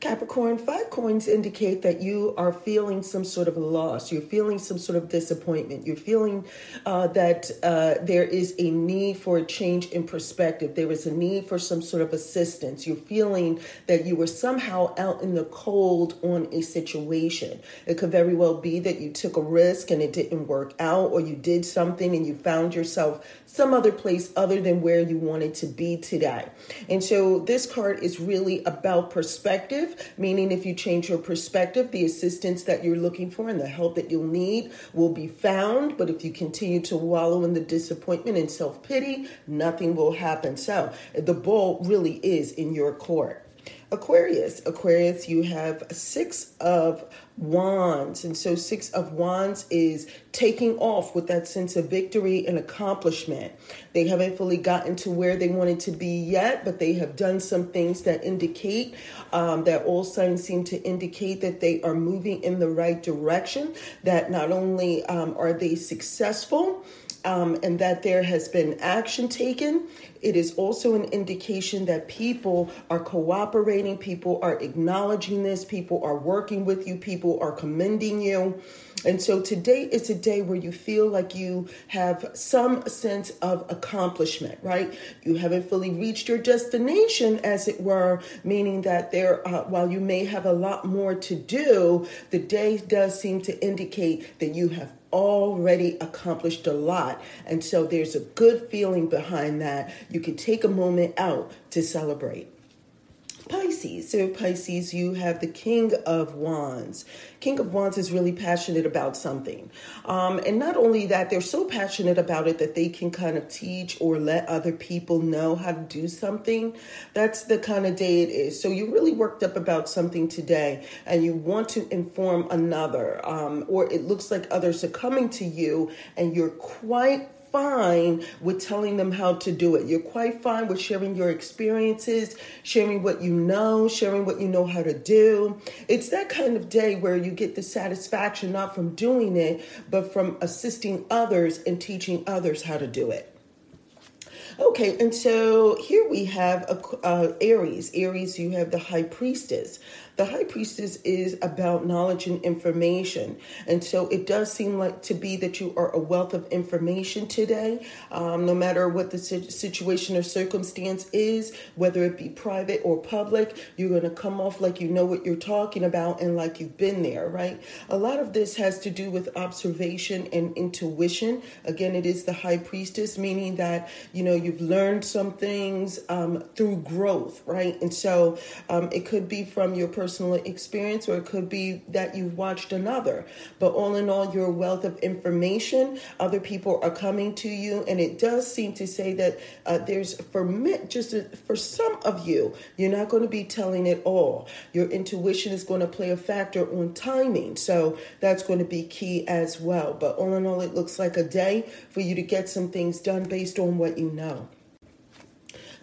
Capricorn, five coins indicate that you are feeling some sort of loss. You're feeling some sort of disappointment. You're feeling uh, that uh, there is a need for a change in perspective. There is a need for some sort of assistance. You're feeling that you were somehow out in the cold on a situation. It could very well be that you took a risk and it didn't work out, or you did something and you found yourself some other place other than where you wanted to be today. And so this card is really about perspective, meaning if you change your perspective, the assistance that you're looking for and the help that you'll need will be found. But if you continue to wallow in the disappointment and self pity, nothing will happen. So the ball really is in your court. Aquarius, Aquarius, you have six of wands. And so, six of wands is taking off with that sense of victory and accomplishment. They haven't fully gotten to where they wanted to be yet, but they have done some things that indicate um, that all signs seem to indicate that they are moving in the right direction, that not only um, are they successful, um, and that there has been action taken. It is also an indication that people are cooperating, people are acknowledging this, people are working with you, people are commending you. And so today is a day where you feel like you have some sense of accomplishment, right? You haven't fully reached your destination, as it were, meaning that there, uh, while you may have a lot more to do, the day does seem to indicate that you have already accomplished a lot. And so there's a good feeling behind that. You can take a moment out to celebrate. Pisces. So, Pisces, you have the King of Wands. King of Wands is really passionate about something. Um, and not only that, they're so passionate about it that they can kind of teach or let other people know how to do something. That's the kind of day it is. So, you're really worked up about something today and you want to inform another, um, or it looks like others are coming to you and you're quite fine with telling them how to do it. You're quite fine with sharing your experiences, sharing what you know, sharing what you know how to do. It's that kind of day where you get the satisfaction not from doing it, but from assisting others and teaching others how to do it. Okay, and so here we have a, uh, Aries. Aries, you have the High Priestess. The high priestess is about knowledge and information. And so it does seem like to be that you are a wealth of information today, um, no matter what the situation or circumstance is, whether it be private or public, you're going to come off like you know what you're talking about and like you've been there, right? A lot of this has to do with observation and intuition. Again, it is the high priestess, meaning that, you know, you've learned some things um, through growth, right? And so um, it could be from your personal experience, or it could be that you've watched another. But all in all, your wealth of information, other people are coming to you, and it does seem to say that uh, there's for me, just a, for some of you, you're not going to be telling it all. Your intuition is going to play a factor on timing, so that's going to be key as well. But all in all, it looks like a day for you to get some things done based on what you know.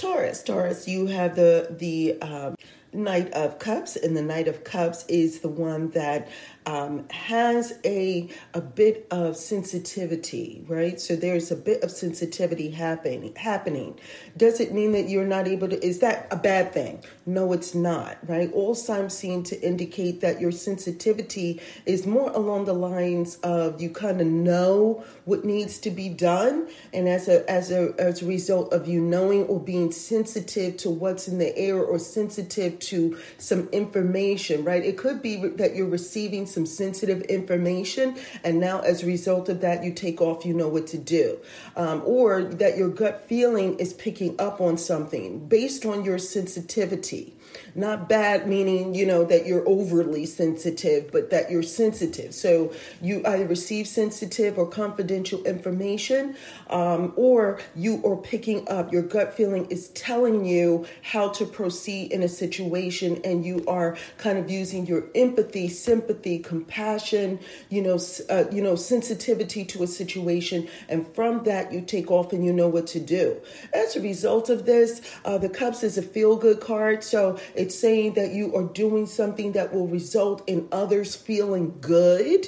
Taurus, Taurus, you have the the um, Knight of Cups, and the Knight of Cups is the one that um, has a a bit of sensitivity, right? So there's a bit of sensitivity happening. Happening. Does it mean that you're not able to? Is that a bad thing? No, it's not, right? All signs seem to indicate that your sensitivity is more along the lines of you kind of know what needs to be done, and as a as a as a result of you knowing or being sensitive to what's in the air or sensitive to some information, right? It could be that you're receiving some sensitive information, and now as a result of that, you take off, you know what to do. Um, or that your gut feeling is picking up on something based on your sensitivity. Not bad, meaning, you know, that you're overly sensitive, but that you're sensitive. So you either receive sensitive or confidential information, um, or you are picking up, your gut feeling is telling you how to proceed in a situation, and you are kind of using your empathy, sympathy, compassion, you know, uh, you know, sensitivity to a situation, and from that you take off and you know what to do. As a result of this, uh, the Cups is a feel good card, so it's saying that you are doing something that will result in others feeling good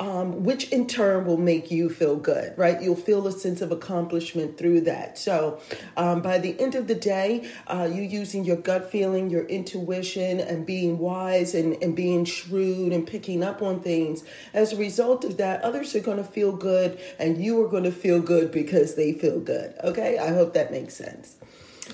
um, which in turn will make you feel good, right? You'll feel a sense of accomplishment through that. So, um, by the end of the day, uh, you using your gut feeling, your intuition, and being wise and, and being shrewd and picking up on things. As a result of that, others are going to feel good, and you are going to feel good because they feel good. Okay, I hope that makes sense.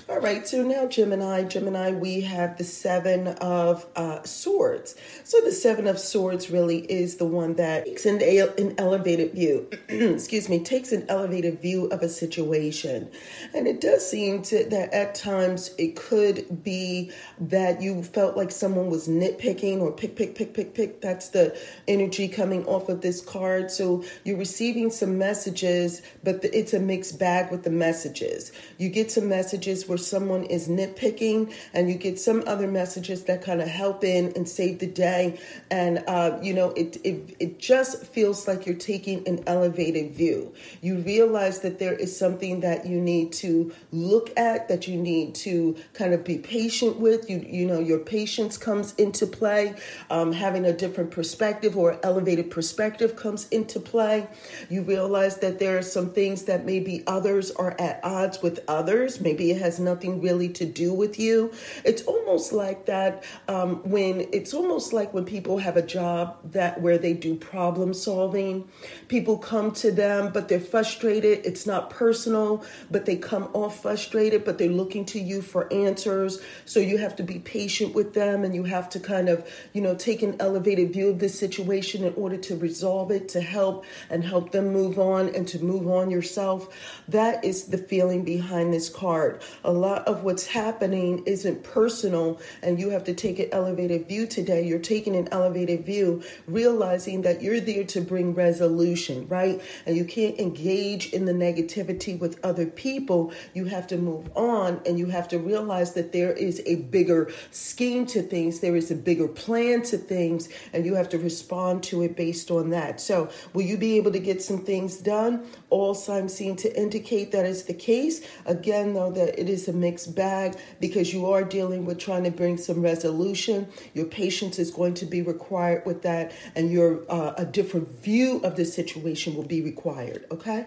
All right, so now Gemini, Gemini, we have the Seven of uh, Swords. So the Seven of Swords really is the one that takes an, an elevated view, excuse me, takes an elevated view of a situation. And it does seem to that at times it could be that you felt like someone was nitpicking or pick, pick, pick, pick, pick. That's the energy coming off of this card. So you're receiving some messages, but the, it's a mixed bag with the messages. You get some messages where someone is nitpicking, and you get some other messages that kind of help in and save the day. And uh, you know, it, it it just feels like you're taking an elevated view. You realize that there is something that you need to look at, that you need to kind of be patient with. You you know, your patience comes into play. Um, having a different perspective or elevated perspective comes into play. You realize that there are some things that maybe others are at odds with others. Maybe it has nothing really to do with you. It's almost like that um, when it's almost like when people have a job that where they do problem solving. People come to them, but they're frustrated. It's not personal, but they come off frustrated, but they're looking to you for answers. So you have to be patient with them and you have to kind of, you know, take an elevated view of this situation in order to resolve it, to help and help them move on and to move on yourself. That is the feeling behind this card a lot of what's happening isn't personal and you have to take an elevated view today. You're taking an elevated view, realizing that you're there to bring resolution, right? And you can't engage in the negativity with other people. You have to move on and you have to realize that there is a bigger scheme to things, there is a bigger plan to things, and you have to respond to it based on that. So, will you be able to get some things done? All signs seem to indicate that is the case. Again, though, that it is is a mixed bag because you are dealing with trying to bring some resolution. Your patience is going to be required with that, and your uh, a different view of the situation will be required. Okay.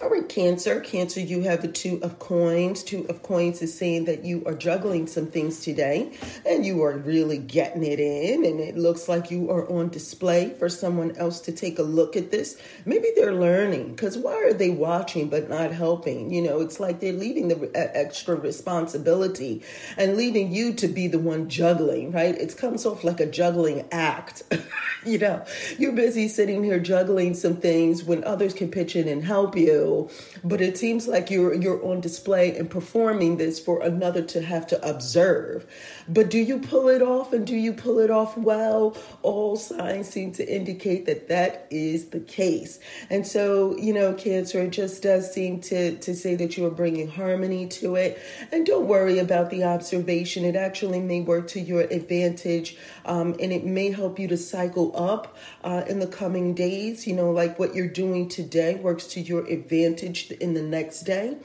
All right, Cancer. Cancer, you have the Two of Coins. Two of Coins is saying that you are juggling some things today and you are really getting it in, and it looks like you are on display for someone else to take a look at this. Maybe they're learning because why are they watching but not helping? You know, it's like they're leaving the extra responsibility and leaving you to be the one juggling, right? It comes off like a juggling act. you know, you're busy sitting here juggling some things when others can pitch in and help you but it seems like you're you're on display and performing this for another to have to observe. But do you pull it off and do you pull it off well? All signs seem to indicate that that is the case. And so, you know, Cancer, it just does seem to, to say that you are bringing harmony to it. And don't worry about the observation. It actually may work to your advantage um, and it may help you to cycle up uh, in the coming days. You know, like what you're doing today works to your advantage in the next day.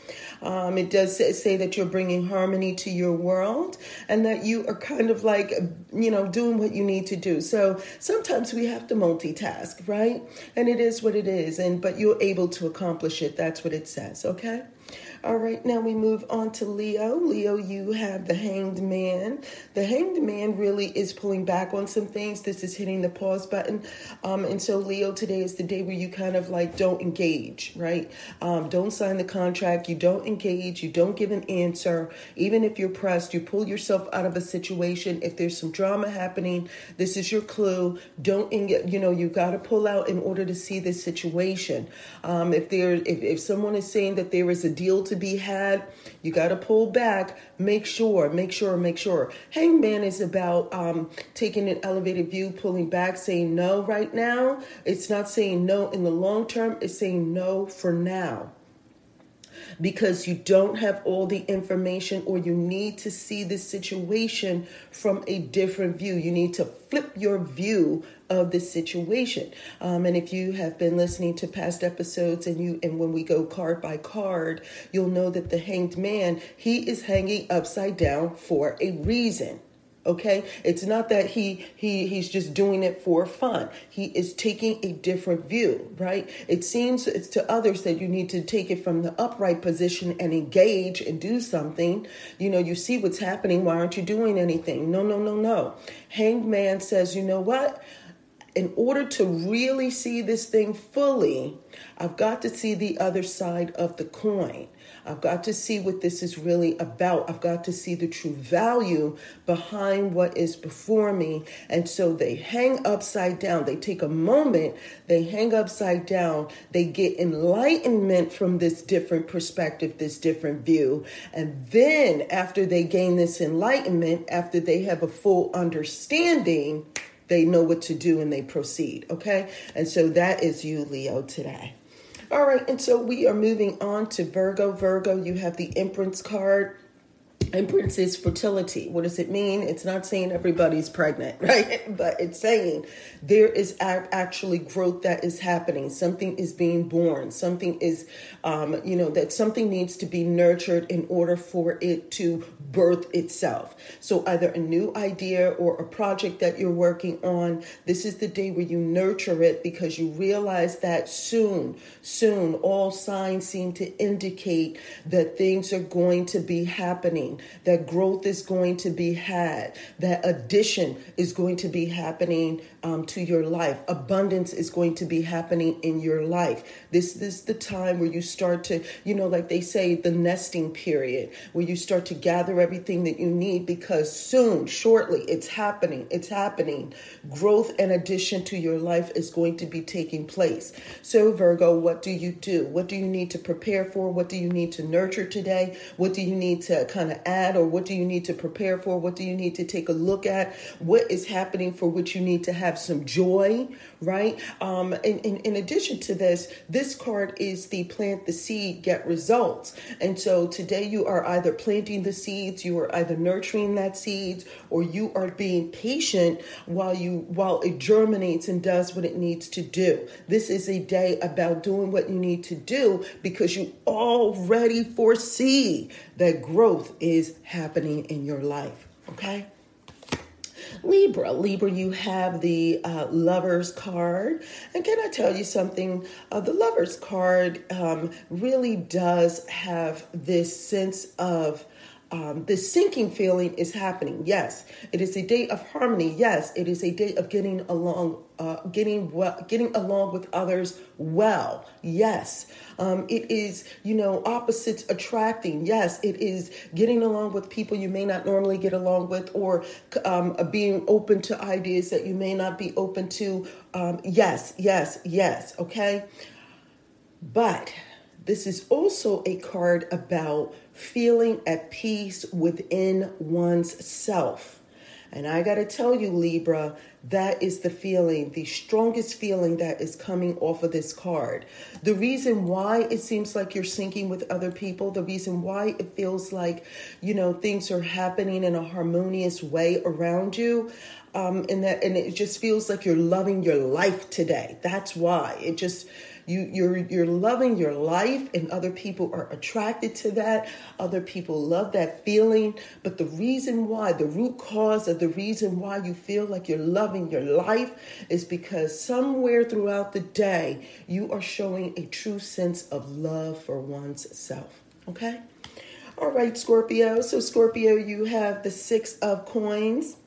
Um, it does say that you're bringing harmony to your world and that you are kind of like, you know, doing what you need to do. So sometimes we have to multitask, right? And it is what it is. And but you're able to accomplish it. That's what it says, okay? All right, now we move on to Leo. Leo, you have the hanged man. The hanged man really is pulling back on some things. This is hitting the pause button. Um, and so, Leo, today is the day where you kind of like don't engage, right? Um, don't sign the contract. You don't engage. You don't give an answer. Even if you're pressed, you pull yourself out of a situation. If there's some drama happening, this is your clue. Don't, engage, you know, you got to pull out in order to see this situation. Um, if there, if, if someone is saying that there is a deal to be had, you got to pull back. Make sure, make sure, make sure. Hangman is about um, taking an elevated view, pulling back, saying no right now. It's not saying no in the long term, it's saying no for now because you don't have all the information or you need to see the situation from a different view. You need to flip your view of the situation. Um, and if you have been listening to past episodes and you and when we go card by card, you'll know that the hanged man, he is hanging upside down for a reason okay? It's not that he he he's just doing it for fun. He is taking a different view right? It seems it's to others that you need to take it from the upright position and engage and do something. You know you see what's happening. Why aren't you doing anything? No no no no. Hanged man says you know what? In order to really see this thing fully i've got to see the other side of the coin I've got to see what this is really about. I've got to see the true value behind what is before me. And so they hang upside down. They take a moment, they hang upside down, they get enlightenment from this different perspective, this different view. And then after they gain this enlightenment, after they have a full understanding, they know what to do and they proceed. Okay. And so that is you, Leo, today. All right, and so we are moving on to Virgo. Virgo, you have the Empress card. Is fertility. What does it mean? It's not saying everybody's pregnant, right? But it's saying there is actually growth that is happening. Something is being born. Something is, um, you know, that something needs to be nurtured in order for it to birth itself. So either a new idea or a project that you're working on, this is the day where you nurture it because you realize that soon, soon, all signs seem to indicate that things are going to be happening that growth is going to be had, that addition is going to be happening um, to your life, abundance is going to be happening in your life. This, this is the time where you start to, you know, like they say, the nesting period, where you start to gather everything that you need because soon, shortly, it's happening. It's happening. Growth and addition to your life is going to be taking place. So, Virgo, what do you do? What do you need to prepare for? What do you need to nurture today? What do you need to kind of add or what do you need to prepare for? What do you need to take a look at? What is happening for which you need to have some joy, right? Um, in, in addition to this, this card is the plant the seed, get results. And so today you are either planting the seeds, you are either nurturing that seeds, or you are being patient while you while it germinates and does what it needs to do. This is a day about doing what you need to do because you already foresee that growth is happening in your life. Okay? Libra, Libra, you have the uh, Lovers card. And can I tell you something? Uh, the Lovers card um, really does have this sense of um, the syncing feeling is happening. Yes, it is a day of harmony. Yes, it is a day of getting along, uh, getting well, getting along with others well. Yes, um, it is you know opposites attracting. Yes, it is getting along with people you may not normally get along with, or um, being open to ideas that you may not be open to. Um, yes, yes, yes. Okay, but this is also a card about feeling at peace within one's self. And I got to tell you, Libra, that is the feeling, the strongest feeling that is coming off of this card. The reason why it seems like you're syncing with other people, the reason why it feels like, you know, things are happening in a harmonious way around you. Um, and that, and it just feels like you're loving your life today. That's why it just, you you're you're loving your life and other people are attracted to that. Other people love that feeling. But the reason why the root cause of the reason why you feel like you're loving your life is because somewhere throughout the day you are showing a true sense of love for one's self okay? All right scorpio. So scorpio you have the six of coins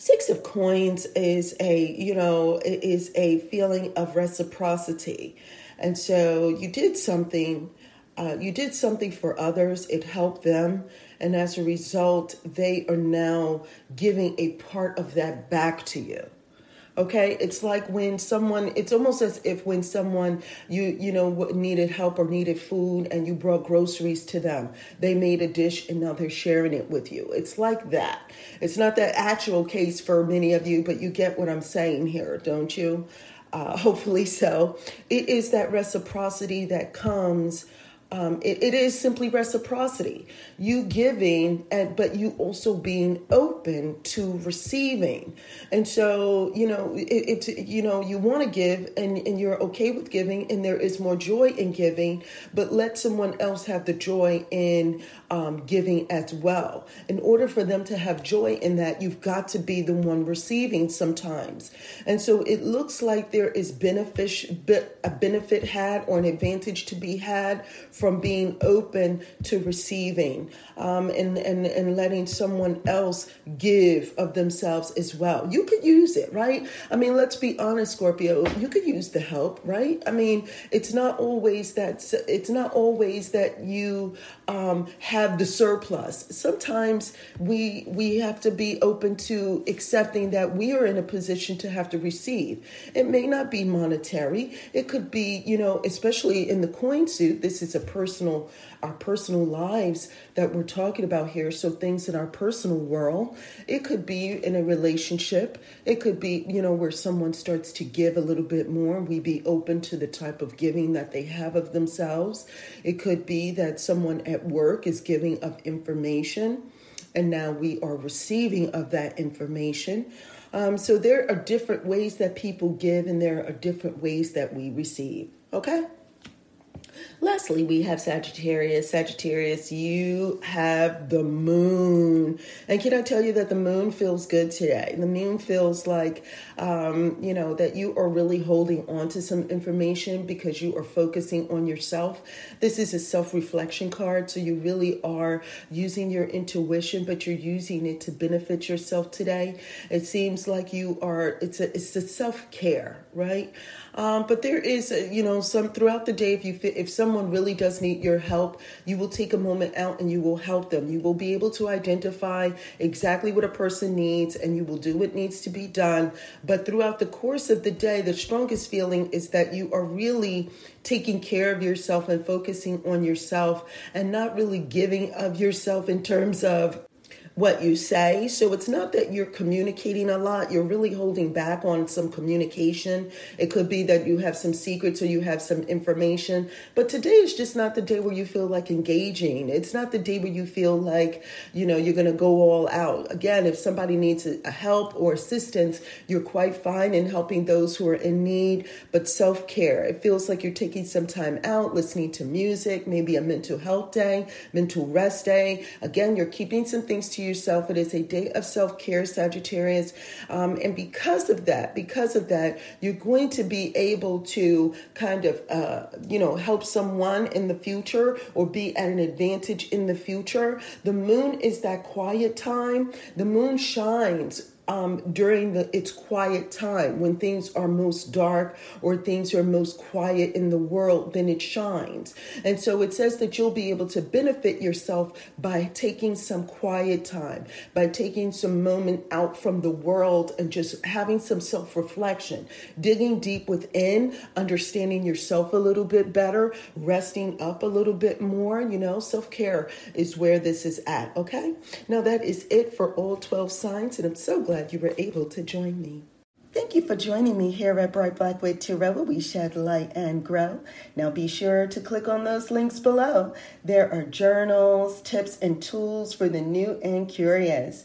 Six of Coins is a, you know, is a feeling of reciprocity. And so you did something, uh, you did something for others, it helped them. And as a result, they are now giving a part of that back to you. Okay? It's like when someone it's almost as if when someone you you know needed help or needed food and you brought groceries to them they made a dish and now they're sharing it with you. It's like that. It's not the actual case for many of you but you get what i'm saying here don't you? Uh, hopefully so. It is that reciprocity that comes um, it, it is simply reciprocity. You giving and but you also being open to receiving. And so you know it, it you know you want to give and, and you're okay with giving and there is more joy in giving but let someone else have the joy in um, giving as well. In order for them to have joy in that you've got to be the one receiving sometimes. And so it looks like there is benefit a benefit had or an advantage to be had from being open to receiving um, and, and, and letting someone else give of themselves as well. You could use it, right? I mean, let's be honest, Scorpio, you could use the help, right? I mean, it's not always that, it's not always that you um, have the surplus. Sometimes we, we have to be open to accepting that we are in a position to have to receive. It may not be monetary. It could be, you know, especially in the coin suit, this is a personal, our personal lives that we're talking about here. So things in our personal world, it could be in a relationship. It could be, you know, where someone starts to give a little bit more. We be open to the type of giving that they have of themselves. It could be that someone at work is giving of information and now we are receiving of that information. Um, so there are different ways that people give, and there are different ways that we receive. Okay? Lastly, we have Sagittarius. Sagittarius, you have the moon. And can I tell you that the moon feels good today? The moon feels like, um, you know, that you are really holding on to some information because you are focusing on yourself. This is a self reflection card. So you really are using your intuition, but you're using it to benefit yourself today. It seems like you are, it's a, it's a self care, right? Um, but there is, a, you know, some throughout the day, if you if someone really does need your help, you will take a moment out and you will help them. You will be able to identify exactly what a person needs, and you will do what needs to be done. But throughout the course of the day, the strongest feeling is that you are really taking care of yourself and focusing on yourself, and not really giving of yourself in terms of what you say. So it's not that you're communicating a lot, you're really holding back on some communication. It could be that you have some secrets or you have some information, but today is just not the day where you feel like engaging. It's not the day where you feel like, you know, you're going to go all out. Again, if somebody needs a help or assistance, you're quite fine in helping those who are in need, but self-care. It feels like you're taking some time out, listening to music, maybe a mental health day, mental rest day. Again, you're keeping some things to yourself. It is a day of self care, Sagittarius. Um, and because of that, because of that, you're going to be able to kind of, uh, you know, help someone in the future or be at an advantage in the future. The moon is that quiet time. The moon shines um, during the its quiet time. When things are most dark or things are most quiet in the world then it shines. And so it says that you'll be able to benefit yourself by taking some quiet time by taking some moment out from the world and just having some self-reflection digging deep within understanding yourself a little bit better resting up a little bit more you know. Self-care is where this is at okay? Now that is it for all 12 signs and i'm so glad glad you were able to join me. Thank you for joining me here at Bright Blackwood Tarot, where we shed light and grow. Now be sure to click on those links below. There are journals, tips, and tools for the new and curious.